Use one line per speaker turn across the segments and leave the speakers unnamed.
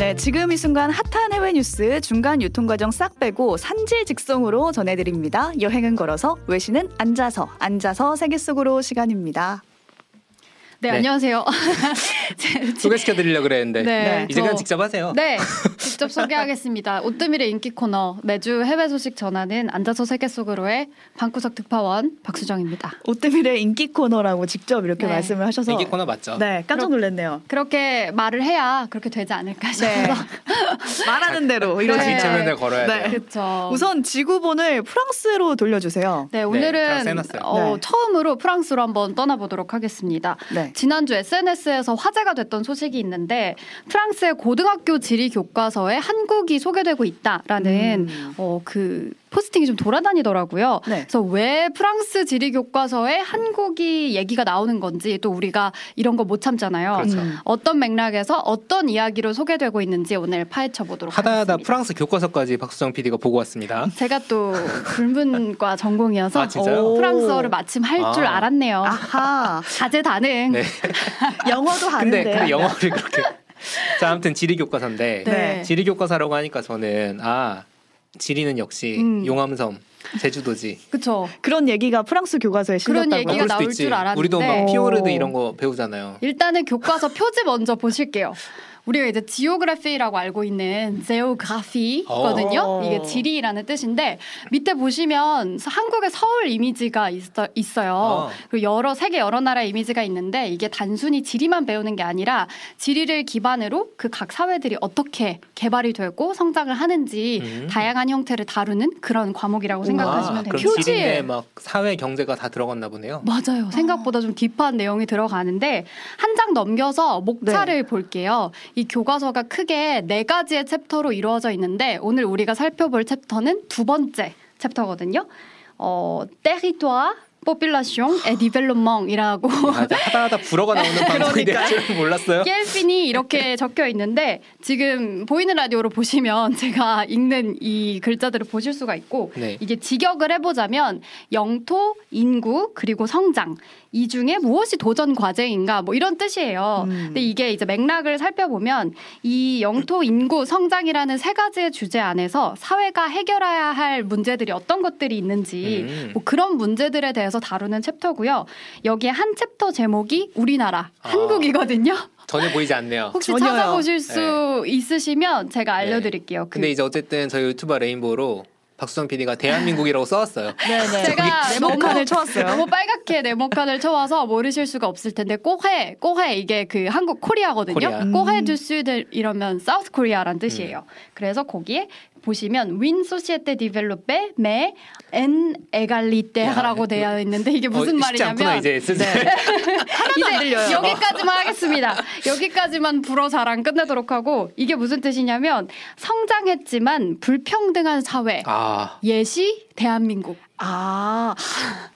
네, 지금 이 순간 핫한 해외 뉴스 중간 유통 과정 싹 빼고 산질 직송으로 전해드립니다. 여행은 걸어서 외신은 앉아서 앉아서 세계 속으로 시간입니다.
네,
네.
안녕하세요.
소개시켜 드리려고 그랬는데
네,
이제 그냥
저-
직접 하세요.
네, 직접 소개하겠습니다. 오뜨밀의 인기 코너 매주 해외 소식 전하는 앉아서 세계 속으로의 방구석 특파원 박수정입니다.
오뜨밀의 인기 코너라고 직접 이렇게
네.
말씀을 하셔서
인기 코너 맞죠?
네, 깜짝 놀랐네요.
그렇게 말을 해야 그렇게 되지 않을까 싶어서.
네. 말하는 대로
네.
이러시면
지체면을 걸어야
네.
돼요.
그렇죠.
우선 지구본을 프랑스로 돌려주세요.
네,
프랑스
오늘은.
어,
네.
처음으로 프랑스로 한번 떠나보도록 하겠습니다.
네.
지난주 SNS에서 화제가 됐던 소식이 있는데 프랑스의 고등학교 지리 교과서에 한국이 소개되고 있다라는
음.
어, 그 포스팅이 좀 돌아다니더라고요.
네.
그래서 왜 프랑스 지리 교과서에 한국이 얘기가 나오는 건지 또 우리가 이런 거 못 참잖아요.
그렇죠.
음.
어떤 맥락에서 어떤 이야기로 소개되고 있는지 오늘 파헤쳐 보도록
하다 하다. 프랑스 교과서까지 박수정 PD가 보고 왔습니다.
제가 또 불문과 전공이어서
아.
프랑스어를 마침 할줄
아.
알았네요.
아하,
다재다능.
네.
영어도 하는데.
근데 근데 영어를 그렇게 자 아무튼 지리 교과서인데
네.
지리 교과서라고 하니까 저는 아 지리는 역시
음.
용암섬 제주도지.
그쵸.
그런 얘기가 프랑스 교과서에
그런
실렸다고.
얘기가
그럴 수도
나올
있지.
줄 알았는데.
우리도 막
오.
피오르드 이런 거 배우잖아요.
일단은 교과서 표지 먼저 보실게요. 우리가 이제 지오그래피라고 알고 있는 제오그래피거든요.
어.
이게 지리라는 뜻인데 밑에 보시면 한국의 서울 이미지가 있어, 있어요.
어.
그리고 여러 세계 여러 나라 이미지가 있는데 이게 단순히 지리만 배우는 게 아니라 지리를 기반으로 그 각 사회들이 어떻게 개발이 되고 성장을 하는지
음.
다양한 형태를 다루는 그런 과목이라고 생각하시면
아,
돼요.
그럼 지리인데 막 사회 경제가 다 들어갔나 보네요.
맞아요. 생각보다 좀 딥한 내용이 들어가는데 한 장 넘겨서 목차를
네.
볼게요. 이 교과서가 크게 네 가지의 챕터로 이루어져 있는데 오늘 우리가 살펴볼 챕터는 두 번째 챕터거든요. 어, territoire, population et développment이라고
아, 하다 하다 불어가 나오는 방송이 될 줄은 몰랐어요.
겔핀이 이렇게 적혀 있는데 지금 보이는 라디오로 보시면 제가 읽는 이 글자들을 보실 수가 있고
네.
이게 직역을 해보자면 영토, 인구 그리고 성장 이 중에 무엇이 도전 과제인가 뭐 이런 뜻이에요.
음.
근데 이게 이제 맥락을 살펴보면 이 영토, 인구, 성장이라는 세 가지의 주제 안에서 사회가 해결해야 할 문제들이 어떤 것들이 있는지
음.
뭐 그런 문제들에 대해서 다루는 챕터고요. 여기에 한 챕터 제목이 우리나라
아.
한국이거든요.
전혀 보이지 않네요.
혹시
전혀요.
찾아보실 수 있으시면 제가 알려드릴게요. 그
근데 이제 어쨌든 저희 유튜버 레인보우로 박수정 PD가 대한민국이라고 써왔어요.
네네.
제가
네모칸을
너무-
쳐왔어요.
너무 빨갛게 네모칸을 쳐와서 모르실 수가 없을 텐데 꼬해 꼬해 이게 그 한국 Korea거든요. Korea. Corée
음.
du Sud 이러면 South Korea란 뜻이에요. 그래서 거기에 보시면 Une société développée mais inégalitaire라고
야,
되어 있는데 이게 무슨
어, 쉽지 않구나
말이냐면
이제 슬슬.
이제. 여기까지만 하겠습니다. 여기까지만 불어 자랑 끝내도록 하고 이게 무슨 뜻이냐면 성장했지만 불평등한 사회
아
예시 대한민국.
아,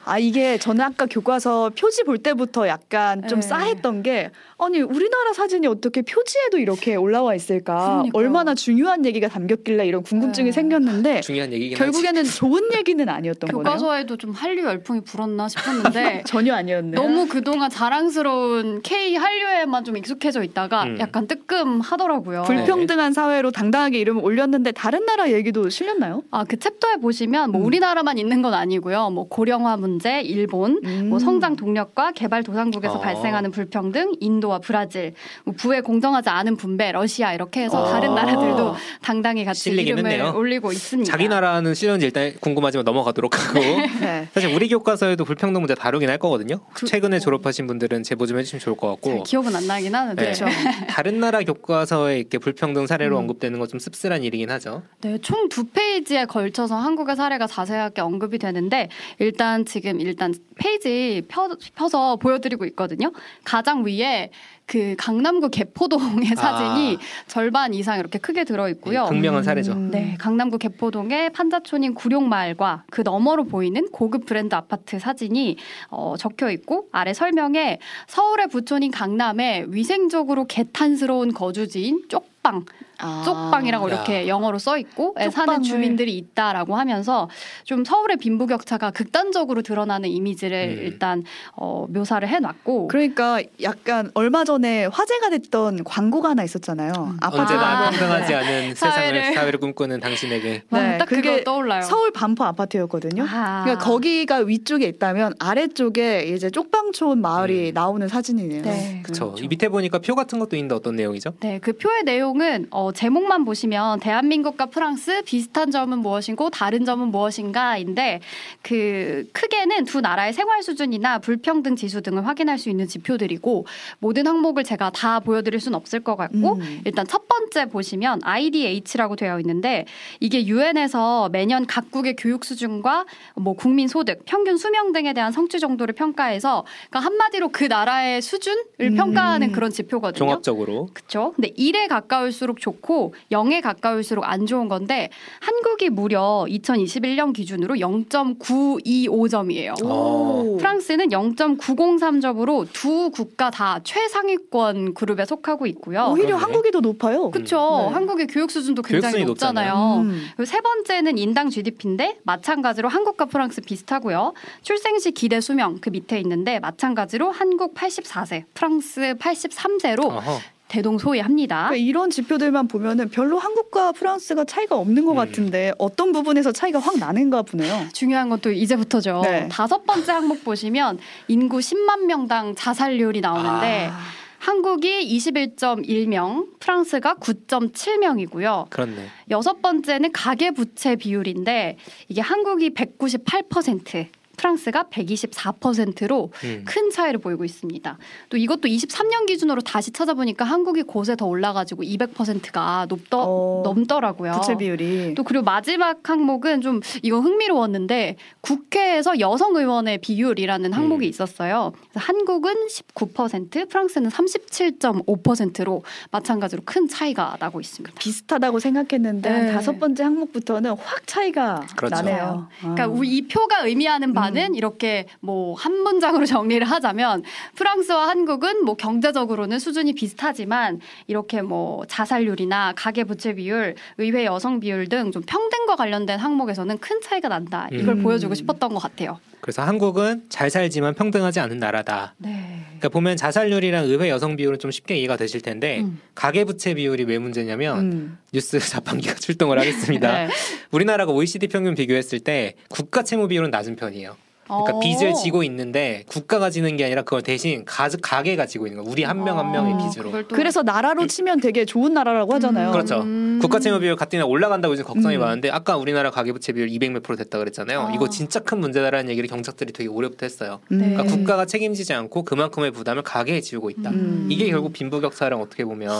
아 이게 저는 아까 교과서 표지 볼 때부터 약간 좀
네.
싸했던 게 아니 우리나라 사진이 어떻게 표지에도 이렇게 올라와 있을까
그러니까요.
얼마나 중요한 얘기가 담겼길래 이런 궁금증이
네.
생겼는데
중요한 얘기긴 하지.
결국에는 좋은 얘기는 아니었던 거네요.
교과서에도 좀 한류 열풍이 불었나 싶었는데
전혀 아니었네요.
너무 그동안 자랑스러운 K 한류에만 좀 익숙해져 있다가
음.
약간 뜨끔하더라고요.
불평등한 사회로 당당하게 이름을 올렸는데 다른 나라 얘기도 실렸나요?
아, 그 챕터에 보시면 뭐
음.
우리나라만 있는 건 아니고요. 뭐 고령화 문제, 일본,
음.
뭐 성장 동력과 개발 도상국에서
어.
발생하는 불평등, 인도 와 브라질, 뭐 부의 공정하지 않은 분배, 러시아 이렇게 해서
어.
다른 나라들도 당당히 같이 이름을
했네요.
올리고 있습니다.
자기 나라는 실렸는지 일단 궁금하지만 넘어가도록 하고
네.
사실 우리 교과서에도 불평등 문제 다루긴 할 거거든요.
그-
최근에
어.
졸업하신 분들은 제보 좀 해주시면 좋을
것잘
같고
기억은 안 나긴 하는데
네.
그렇죠.
다른 나라 교과서에 이렇게 불평등 사례로
음.
언급되는 건 좀 씁쓸한 일이긴 하죠.
네, 총 두 페이지에 걸쳐서 한국의 사례가 자세하게 언급이 되는데 일단 지금 일단 페이지 펴, 펴서 보여드리고 있거든요. 가장 위에 그 강남구 개포동의
아.
사진이 절반 이상 이렇게 크게 들어 있고요.
극명한 사례죠.
음.
네, 강남구 개포동의 판자촌인 구룡마을과 그 너머로 보이는 고급 브랜드 아파트 사진이 어, 적혀 있고 아래 설명에 서울의 부촌인 강남에 위생적으로 개탄스러운 거주지인 쪽방
아.
쪽방이라고
야.
이렇게 영어로 써 있고 에, 사는
쪽방을.
주민들이 있다라고 하면서 좀 서울의 빈부격차가 극단적으로 드러나는 이미지를
음.
일단 어, 묘사를 해놨고
그러니까 약간 얼마 전에 화제가 됐던 광고가 하나 있었잖아요. 아파트
언제나
아,
평등하지
네.
않은
사회를.
세상을 사회를 꿈꾸는 당신에게
와,
네,
딱
그게
그거 떠올라요.
서울 반포 아파트였거든요.
아.
그러니까 거기가 위쪽에 있다면 아래쪽에 이제 쪽방촌 마을이
음.
나오는 사진이네요.
네.
그렇죠. 이 밑에 보니까 표 같은 것도 있는데 어떤 내용이죠?
네, 그 표의 내용은 어, 제목만 보시면 대한민국과 프랑스 비슷한 점은 무엇이고 다른 점은 무엇인가인데 그 크게는 두 나라의 생활 수준이나 불평등 지수 등을 확인할 수 있는 지표들이고 모든 항목을 제가 다 보여드릴 수는 없을 것 같고
음.
일단 첫 번째 보시면 IDH라고 되어 있는데 이게 유엔에서 매년 각국의 교육 수준과 뭐 국민 소득, 평균 수명 등에 대한 성취 정도를 평가해서 그러니까 한마디로 그 나라의 수준을
음.
평가하는 그런 지표거든요.
종합적으로
그렇죠. 근데 1에 가까울수록 좋고 0에 가까울수록 안 좋은 건데 한국이 무려 2021년 기준으로 0.925점이에요.
오.
프랑스는 0.903점으로 두 국가 다 최상위권 그룹에 속하고 있고요.
오히려
그러네.
한국이 더 높아요.
그 렇죠.
네.
한국의 교육 수준도 굉장히 높잖아요.
음.
그리고 세 번째는 인당 GDP인데 마찬가지로 한국과 프랑스 비슷하고요. 출생시 기대 수명 그 밑에 있는데 마찬가지로 한국 84세, 프랑스 83세로
어허.
대동소이합니다.
그러니까 이런 지표들만 보면은 별로 한국과 프랑스가 차이가 없는 것
음.
같은데 어떤 부분에서 차이가 확 나는가 보네요.
중요한 건 또 이제부터죠.
네.
다섯 번째 항목 보시면 인구 10만 명당 자살률이 나오는데
아,
한국이 21.1명, 프랑스가 9.7명이고요.
그렇네.
여섯 번째는 가계 부채 비율인데 이게 한국이 198%, 프랑스가 124%로
음.
큰 차이를 보이고 있습니다. 또 이것도 23년 기준으로 다시 찾아보니까 한국이 곳에 더 올라가지고 200%가 높더,
어,
넘더라고요.
부채 비율이
또 그리고 마지막 항목은 좀 이거 흥미로웠는데 국회에서 여성 의원의 비율이라는 항목이
음.
있었어요. 그래서 한국은 19%, 프랑스는 37.5%로 마찬가지로 큰 차이가 나고 있습니다.
비슷하다고 생각했는데
네.
한 다섯 번째 항목부터는 확 차이가
그렇죠.
나네요.
그러니까
아.
우리 이 표가 의미하는 바는 이렇게 뭐 한 문장으로 정리를 하자면 프랑스와 한국은 뭐 경제적으로는 수준이 비슷하지만 이렇게 뭐 자살률이나 가계 부채 비율, 의회 여성 비율 등 좀 평등과 관련된 항목에서는 큰 차이가 난다. 이걸
음.
보여주고 싶었던 것 같아요.
그래서 한국은 잘 살지만 평등하지 않은 나라다.
네.
그러니까 보면 자살률이랑 의회 여성 비율은 좀 쉽게 이해가 되실 텐데
음.
가계 부채 비율이 왜 문제냐면
음.
뉴스 자판기가 출동을 하겠습니다.
네.
우리나라가 OECD 평균 비교했을 때 국가 채무 비율은 낮은 편이에요. 그러니까
어.
빚을 지고 있는데 국가가 지는 게 아니라 그걸 대신 가, 가게가 지고 있는 거예요. 우리 한 명 한 명의
어,
빚으로.
그래서 나라로 치면 되게 좋은 나라라고 하잖아요.
그렇죠.
음.
국가 채무 비율 같은 날 올라간다고 요즘 걱정이
음.
많은데 아까 우리나라 가계부채 비율 200몇 프로 됐다 그랬잖아요.
아.
이거 진짜 큰 문제다라는 얘기를 경찰들이 되게 오래부터 했어요.
음.
네.
그러니까 국가가 책임지지 않고 그만큼의 부담을 가계에 지우고 있다.
음.
이게 결국 빈부격차랑 어떻게 보면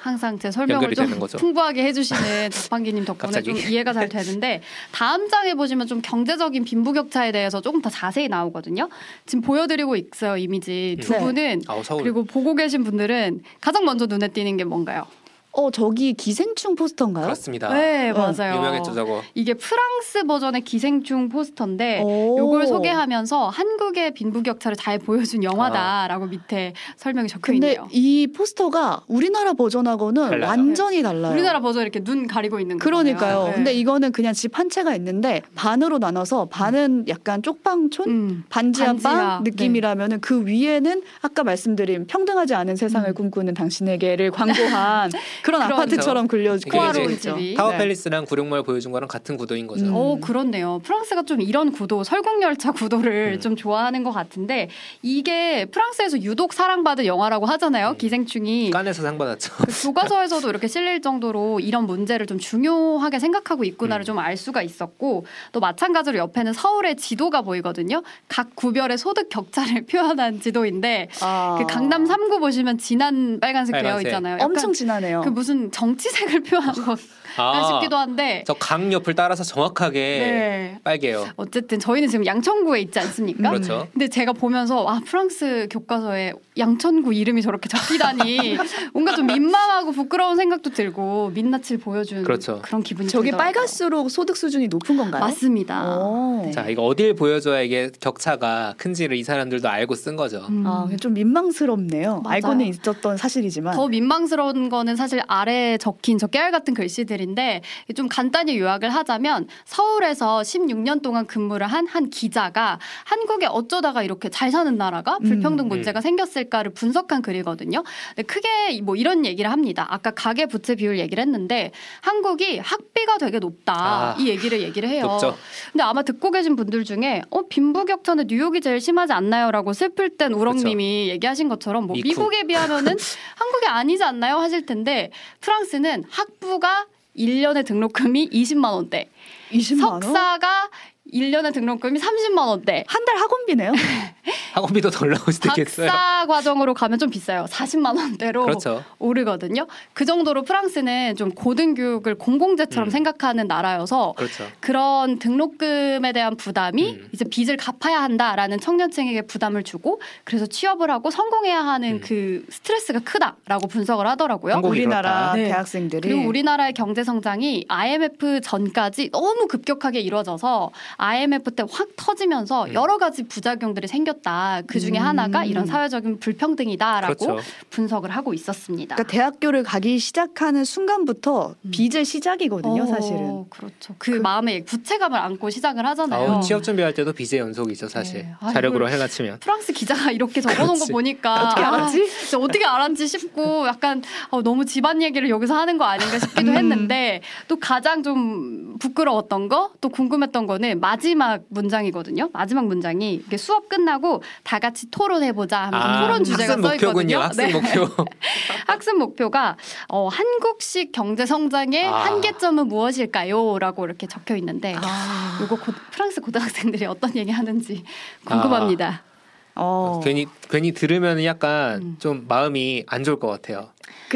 항상 제 설명을 좀. 풍부하게 해주시는 박판기님 덕분에? 좀 이해가 잘 되는데 다음 장에 보시면 좀 경제적인 빈부격차에 대해서 조금 더 자세히 나오거든요. 지금 보여드리고 있어요 이미지 두
네.
분은
아우 서울
그리고 보고 계신 분들은 가장 먼저 눈에 띄는 게 뭔가요?
어 저기 기생충 포스터인가요?
그렇습니다.
네
어,
맞아요.
유명했죠 저거.
이게 프랑스 버전의 기생충 포스터인데
오.
요걸 소개하면서 한국의 빈부격차를 잘 보여준 영화다라고 밑에 설명이 적혀
근데
있네요.
이 포스터가 우리나라 버전하고는
달라요.
완전히 달라요.
우리나라 버전 이렇게 눈 가리고 있는
그러니까요.
네.
근데 이거는 그냥 집 한 채가 있는데 반으로 나눠서 반은 약간 쪽방촌,
음.
반지하
반지하,
빵 느낌이라면은 그 위에는 아까 말씀드린 평등하지 않은 세상을
음.
꿈꾸는 당신에게를 광고한 그런
그런
아파트처럼
이제
있죠.
집이.
타워
네.
팰리스랑 구룡마을 보여준 거랑 같은 구도인 거죠.
음.
어 그렇네요. 프랑스가 좀 이런 구도, 설국열차 구도를
음.
좀 좋아하는 것 같은데 이게 프랑스에서 유독 사랑받은 영화라고 하잖아요.
음.
기생충이
깐에서 상 받았죠.
그 교과서에서도 이렇게 실릴 정도로 이런 문제를 좀 중요하게 생각하고 있구나를
음.
좀알 수가 있었고 또 마찬가지로 옆에는 서울의 지도가 보이거든요. 각 구별의 소득 격차를 표현한 지도인데
아.
그 강남 3구 보시면 진한 빨간색 되어
빨간색.
있잖아요.
엄청 진하네요.
그 무슨 정치색을 표현한 것 싶기도 한데
저 강 옆을 따라서 정확하게
네.
빨개요.
어쨌든 저희는 지금 양천구에 있지 않습니까?
그렇죠.
근데 제가 보면서 아 프랑스 교과서에 양천구 이름이 저렇게 적히다니 뭔가 좀 민망하고 부끄러운 생각도 들고 민낯을 보여준
그렇죠.
런 기분이
저게
들더라고요.
빨갈수록 소득 수준이 높은 건가요?
맞습니다.
오.
네.
자 이거 어딜 보여줘야 이게 격차가 큰지를 이 사람들도 알고 쓴 거죠.
음.
아, 좀 민망스럽네요.
맞아요.
알고는 있었던 사실이지만.
더 민망스러운 거는 사실 사실 아래에 적힌 저 깨알 같은 글씨들인데 좀 간단히 요약을 하자면 서울에서 16년 동안 근무를 한 한 기자가 한국에 어쩌다가 이렇게 잘 사는 나라가 불평등
음.
문제가 생겼을까를 분석한 글이거든요. 근데 크게 뭐 이런 얘기를 합니다. 아까 가계 부채 비율 얘기를 했는데 한국이 학비가 되게 높다.
아,
이 얘기를 얘기를 해요.
높죠.
근데 아마 듣고 계신 분들 중에 어 빈부격차는 뉴욕이 제일 심하지 않나요?라고 슬플 땐 우렁님이 얘기하신 것처럼 뭐
미국.
미국에 비하면은 한국이 아니지 않나요? 하실 텐데 프랑스는 학부가 1년에 등록금이 20만 원대,
20만 원?
석사가 1년에 등록금이 30만 원대.
한 달 학원비네요.
학원비도 덜 나올 수도 있겠어요.
박사 과정으로 가면 좀 비싸요. 40만 원대로
그렇죠.
오르거든요. 그 정도로 프랑스는 좀 고등교육을 공공재처럼
음.
생각하는 나라여서
그렇죠.
그런 등록금에 대한 부담이
음.
이제 빚을 갚아야 한다라는 청년층에게 부담을 주고 그래서 취업을 하고 성공해야 하는
음.
그 스트레스가 크다라고 분석을 하더라고요.
우리나라.
네.
대학생들이
그리고 우리나라의 경제 성장이 IMF 전까지 너무 급격하게 이루어져서 IMF 때 확 터지면서
음.
여러 가지 부작용들이 생겼다. 그 중에
음.
하나가 이런 사회적인 불평등이다라고
그렇죠.
분석을 하고 있었습니다.
그러니까 대학교를 가기 시작하는 순간부터
음.
빚의 시작이거든요,
어,
사실은.
그렇죠. 그,
그-
마음에 부채감을 안고 시작을 하잖아요.
아우, 취업 준비할 때도 빚의 연속이죠, 사실.
네. 아,
자력으로
이걸-
해가 치면.
프랑스 기자가 이렇게 적어놓은 거. 보니까
어떻게
아,
알았지?
진짜 어떻게 알았지 싶고 약간 어, 너무 집안 얘기를 여기서 하는 거 아닌가 싶기도
음.
했는데 또 가장 좀 부끄러웠던 거 또 궁금했던 거는 마지막 문장이거든요. 마지막 문장이 이게 수업 끝나고 다 같이 토론해보자 하면서
아,
토론 주제가
학습
써 있거든요.
목표군요. 학습
네.
목표.
학습 목표가 어, 한국식 경제 성장의
아.
한계점은 무엇일까요?라고 이렇게 적혀 있는데
아,
요거 고- 프랑스 고등학생들이 어떤 얘기 하는지 궁금합니다.
어.
괜히 괜히 들으면 약간
음.
좀 마음이 안 좋을 것 같아요.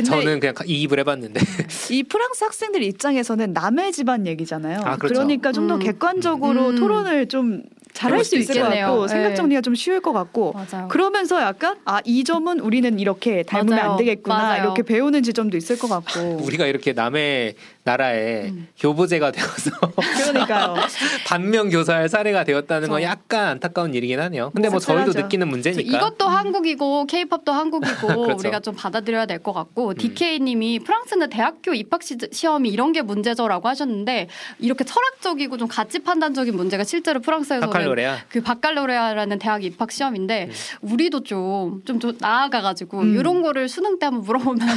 저는 그냥 이입을 해봤는데
이 프랑스 학생들 입장에서는 남의 집안 얘기잖아요.
아, 그렇죠.
러니까 좀더
음.
객관적으로
음.
토론을 좀 잘할
수수
있을 것
있겠네요.
같고
네.
생각 정리가 좀 쉬울 것 같고
맞아요.
그러면서 약간 아 이 점은 우리는 이렇게 닮으면
맞아요.
안 되겠구나
맞아요.
이렇게 배우는 지점도 있을 것 같고
우리가 이렇게 남의 나라에
음.
교보제가 되어서
그러니까요.
반면 교사할 사례가 되었다는 건. 약간 안타까운 일이긴 하네요. 근데 뭐
씁쓸하죠.
저희도 느끼는 문제니까.
이것도 한국이고 케이팝도 한국이고
그렇죠.
우리가 좀 받아들여야 될 것 같고
음.
DK님이 프랑스는 대학교 입학 시, 시험이 이런 게 문제죠라고 하셨는데 이렇게 철학적이고 좀 가치 판단적인 문제가 실제로 프랑스에서는
바칼로레아.
그 바칼로레아라는 대학 입학 시험인데 우리도 좀좀 나아가가지고
음.
이런 거를 수능 때 한번 물어보면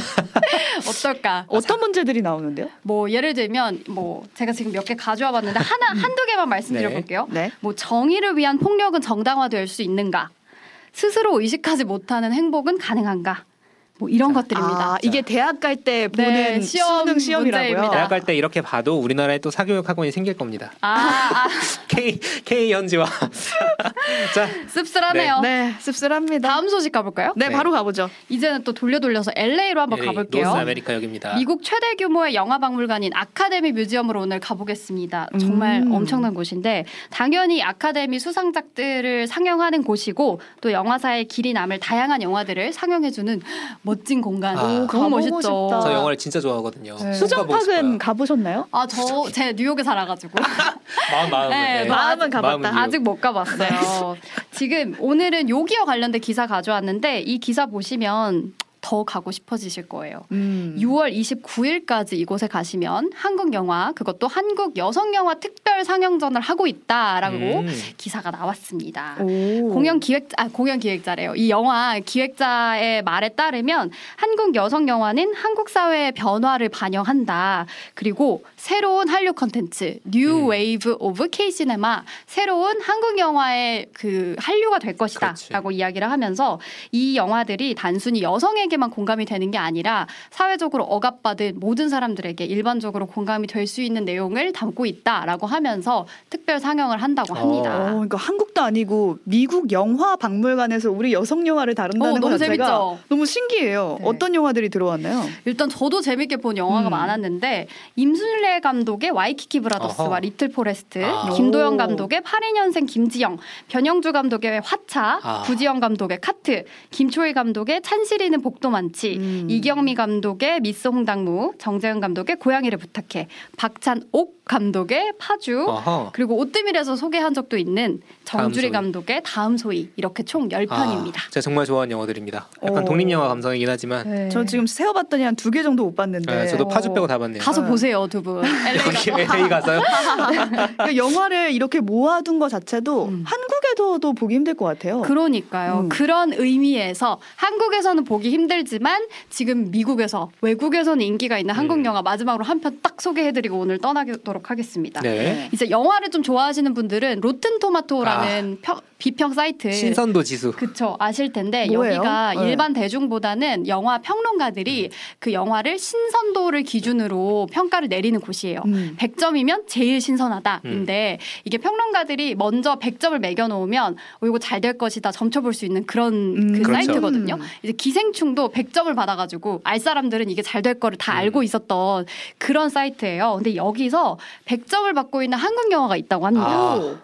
어떨까?
어떤 문제들이 나오는데요?
뭐 예를 들면 뭐 제가 지금 몇 개 가져와 봤는데 하나 한두 개만 말씀드려
네.
볼게요.
네.
뭐 정의를 위한 폭력은 정당화될 수 있는가? 스스로 의식하지 못하는 행복은 가능한가? 뭐 이런 것들입니다.
아, 이게 대학 갈 때 보는
네, 시험
수능 시험이라고요.
문제입니다.
대학 갈 때 이렇게 봐도 우리나라에 또 사교육 학원이 생길 겁니다.
아, 아
K K 현지와 자
씁쓸하네요.
네, 씁쓸합니다.
다음 소식 가볼까요?
네,
네.
바로 가보죠.
이제는 또 돌려 돌려서 LA로 한번
LA,
가볼게요.
North America 역입니다.
미국 최대 규모의 영화 박물관인 아카데미 뮤지엄으로 오늘 가보겠습니다. 정말
음.
엄청난 곳인데 당연히 아카데미 수상작들을 상영하는 곳이고 또 영화사의 길이 남을 다양한 영화들을 상영해주는 멋진 공간.
아.
너무
가보고
멋있죠.
싶다.
저 영화를 진짜 좋아하거든요.
네.
수정팍은 가보셨나요?
아, 저, 제 뉴욕에 살아가지고.
마음 마음.
네,
네.
마음-
마음은 가봤다.
마음은
아직 못 가봤어요. 지금 오늘은 요기와 관련된 기사 가져왔는데 이 기사 보시면 더 가고 싶어지실 거예요.
음.
6월 29일까지 이곳에 가시면 한국 영화 그것도 한국 여성 영화 특별 상영전을 하고 있다라고
음.
기사가 나왔습니다.
오.
공연 기획 아 공연 기획자래요. 이 영화 기획자의 말에 따르면 한국 여성 영화는 한국 사회의 변화를 반영한다. 그리고 새로운 한류 컨텐츠 New
음.
Wave of K cinema 새로운 한국 영화의 그 한류가 될 것이다라고 이야기를 하면서 이 영화들이 단순히 여성에게 만 공감이 되는 게 아니라 사회적으로 억압받은 모든 사람들에게 일반적으로 공감이 될 수 있는 내용을 담고 있다라고 하면서 특별 상영을 한다고
어.
합니다.
어, 그러니까 한국도 아니고 미국 영화 박물관에서 우리 여성 영화를 다룬다는
어,
거
너무
자체가
재밌죠?
너무 신기해요.
네.
어떤 영화들이 들어왔나요?
일단 저도 재밌게 본 영화가
음.
많았는데 임순례 감독의 와이키키 브라더스와
어허.
리틀 포레스트,
아.
김도영
오.
감독의 82년생 김지영, 변영주 감독의 화차,
아.
부지영 감독의 카트, 김초희 감독의 찬실이는 복도 많지,
음.
이경미 감독의 미스 홍당무, 정재은 감독의 고양이를 부탁해, 박찬옥 감독의 파주, 슈
어허.
그리고 오뜨밀에서 소개한 적도 있는 정주리
다음.
감독의 다음 소위 이렇게 총 10편입니다.
아, 제가 정말 좋아하는 영화들입니다. 약간
오.
독립 영화 감성이긴 하지만
네.
저 지금 세어봤더니 한 두 개 정도 못 봤는데
네, 저도 파주
어.
빼고 다 봤네요.
가서
네.
보세요 두 분.
여기 LA 가서요?
그 영화를 이렇게 모아둔 것 자체도
음.
한국에서도 보기 힘들 것 같아요.
그러니까요.
음.
그런 의미에서 한국에서는 보기 힘들 지만 지금 미국에서 외국에서는 인기가 있는 한국
음.
영화 마지막으로 한 편 딱 소개해드리고 오늘 떠나도록 하겠습니다.
네.
이제 영화를 좀 좋아하시는 분들은 로튼 토마토라는 평- 비평 사이트
아. 신선도 지수.
그쵸 아실 텐데
뭐예요?
여기가
네.
일반 대중보다는 영화 평론가들이 그 영화를 신선도를 기준으로 평가를 내리는 곳이에요.
음.
100점이면 제일 신선하다인데 이게 평론가들이 먼저 100점을 매겨 놓으면 어, 이거 잘 될 것이다 점쳐볼 수 있는 그런
음.
그
그렇죠.
사이트거든요.
음.
이제 기생충 도 100점을 받아가지고 알 사람들은 이게 잘 될 거를 다
음.
알고 있었던 그런 사이트예요. 근데 여기서 100점을 받고 있는 한국 영화가 있다고 합니다.
아.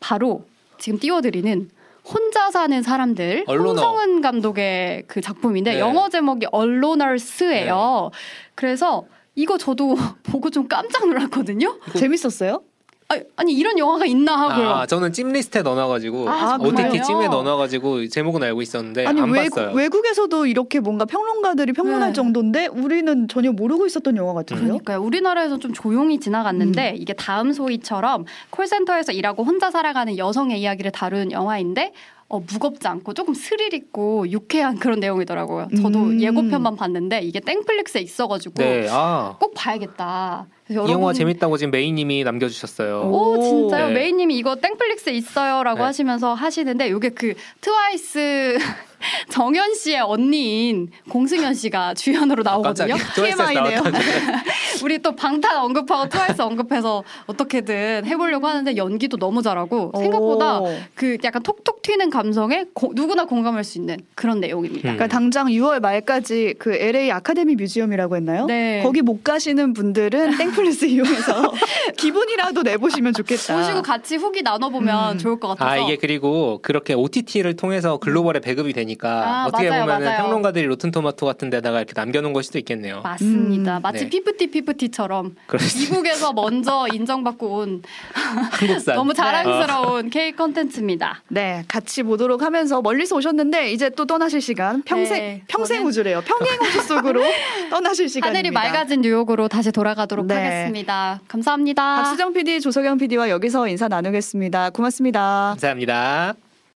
바로 지금 띄워드리는 혼자 사는 사람들
언로너.
홍성은 감독의 그 작품인데
네.
영어 제목이 언로너스예요. 그래서 이거 저도 보고 좀 깜짝 놀랐거든요.
재밌었어요?
아니, 아니 이런 영화가 있나 하고요.
아, 저는 찜 리스트에 넣어놔가지고
아?
OTT 찜에 넣어놔가지고 제목은 알고 있었는데
아니
안
외국,
봤어요.
외국에서도 이렇게 뭔가 평론가들이 평론할
네.
정도인데 우리는 전혀 모르고 있었던 영화 같은데요?
그러니까요. 우리나라에서 좀 조용히 지나갔는데
음.
이게 다음 소희처럼 콜센터에서 일하고 혼자 살아가는 여성의 이야기를 다룬 영화인데 어, 무겁지 않고 조금 스릴 있고 유쾌한 그런 내용이더라고요. 저도
음.
예고편만 봤는데 이게 땡플릭스에 있어가지고
네, 아.
꼭 봐야겠다.
이 영화 재밌다고 지금 메이님이 남겨주셨어요.
오.
오 진짜요?
네.
메이님이 이거 땡플릭스에 있어요라고
네.
하시면서 하시는데 이게 그 트와이스 정연 씨의 언니인 공승현 씨가 주연으로 나오거든요.
깜짝이야. 트와이스에서
TMI 네요.
나왔다고.
우리 또 방탄 언급하고 트와이스 언급해서 어떻게든 해보려고 하는데 연기도 너무 잘하고 생각보다
오.
그 약간 톡톡 튀는 감성에 고- 누구나 공감할 수 있는 그런 내용입니다.
음.
그러니까 당장 6월 말까지 그 LA 아카데미 뮤지엄이라고 했나요?
네.
거기 못 가시는 분들은 땡플릭스 이용해서 기분이라도 내보시면 좋겠다.
보시고 같이 후기 나눠보면
음.
좋을 것 같아서.
아 이게 그리고 그렇게 OTT를 통해서 글로벌에 배급이 되니까
아,
어떻게
맞아요,
보면
맞아요.
평론가들이 로튼 토마토 같은 데다가 이렇게 남겨놓은 걸 수도 있겠네요.
맞습니다.
음.
마치
네.
피프티 피프티처럼
그렇지.
미국에서 먼저 인정받고 온
한국산.
너무
어.
자랑스러운 K 컨텐츠입니다.
네, 같이 보도록 하면서 멀리서 오셨는데 이제 또 떠나실 시간. 평생
네,
평생
저는-
우주래요. 평행 우주 속으로 떠나실 시간입니다.
하늘이 맑아진 뉴욕으로 다시 돌아가도록
네.
하겠습니다. 감사합니다.
박수정 PD, 조석영 PD와 여기서 인사 나누겠습니다. 고맙습니다.
감사합니다.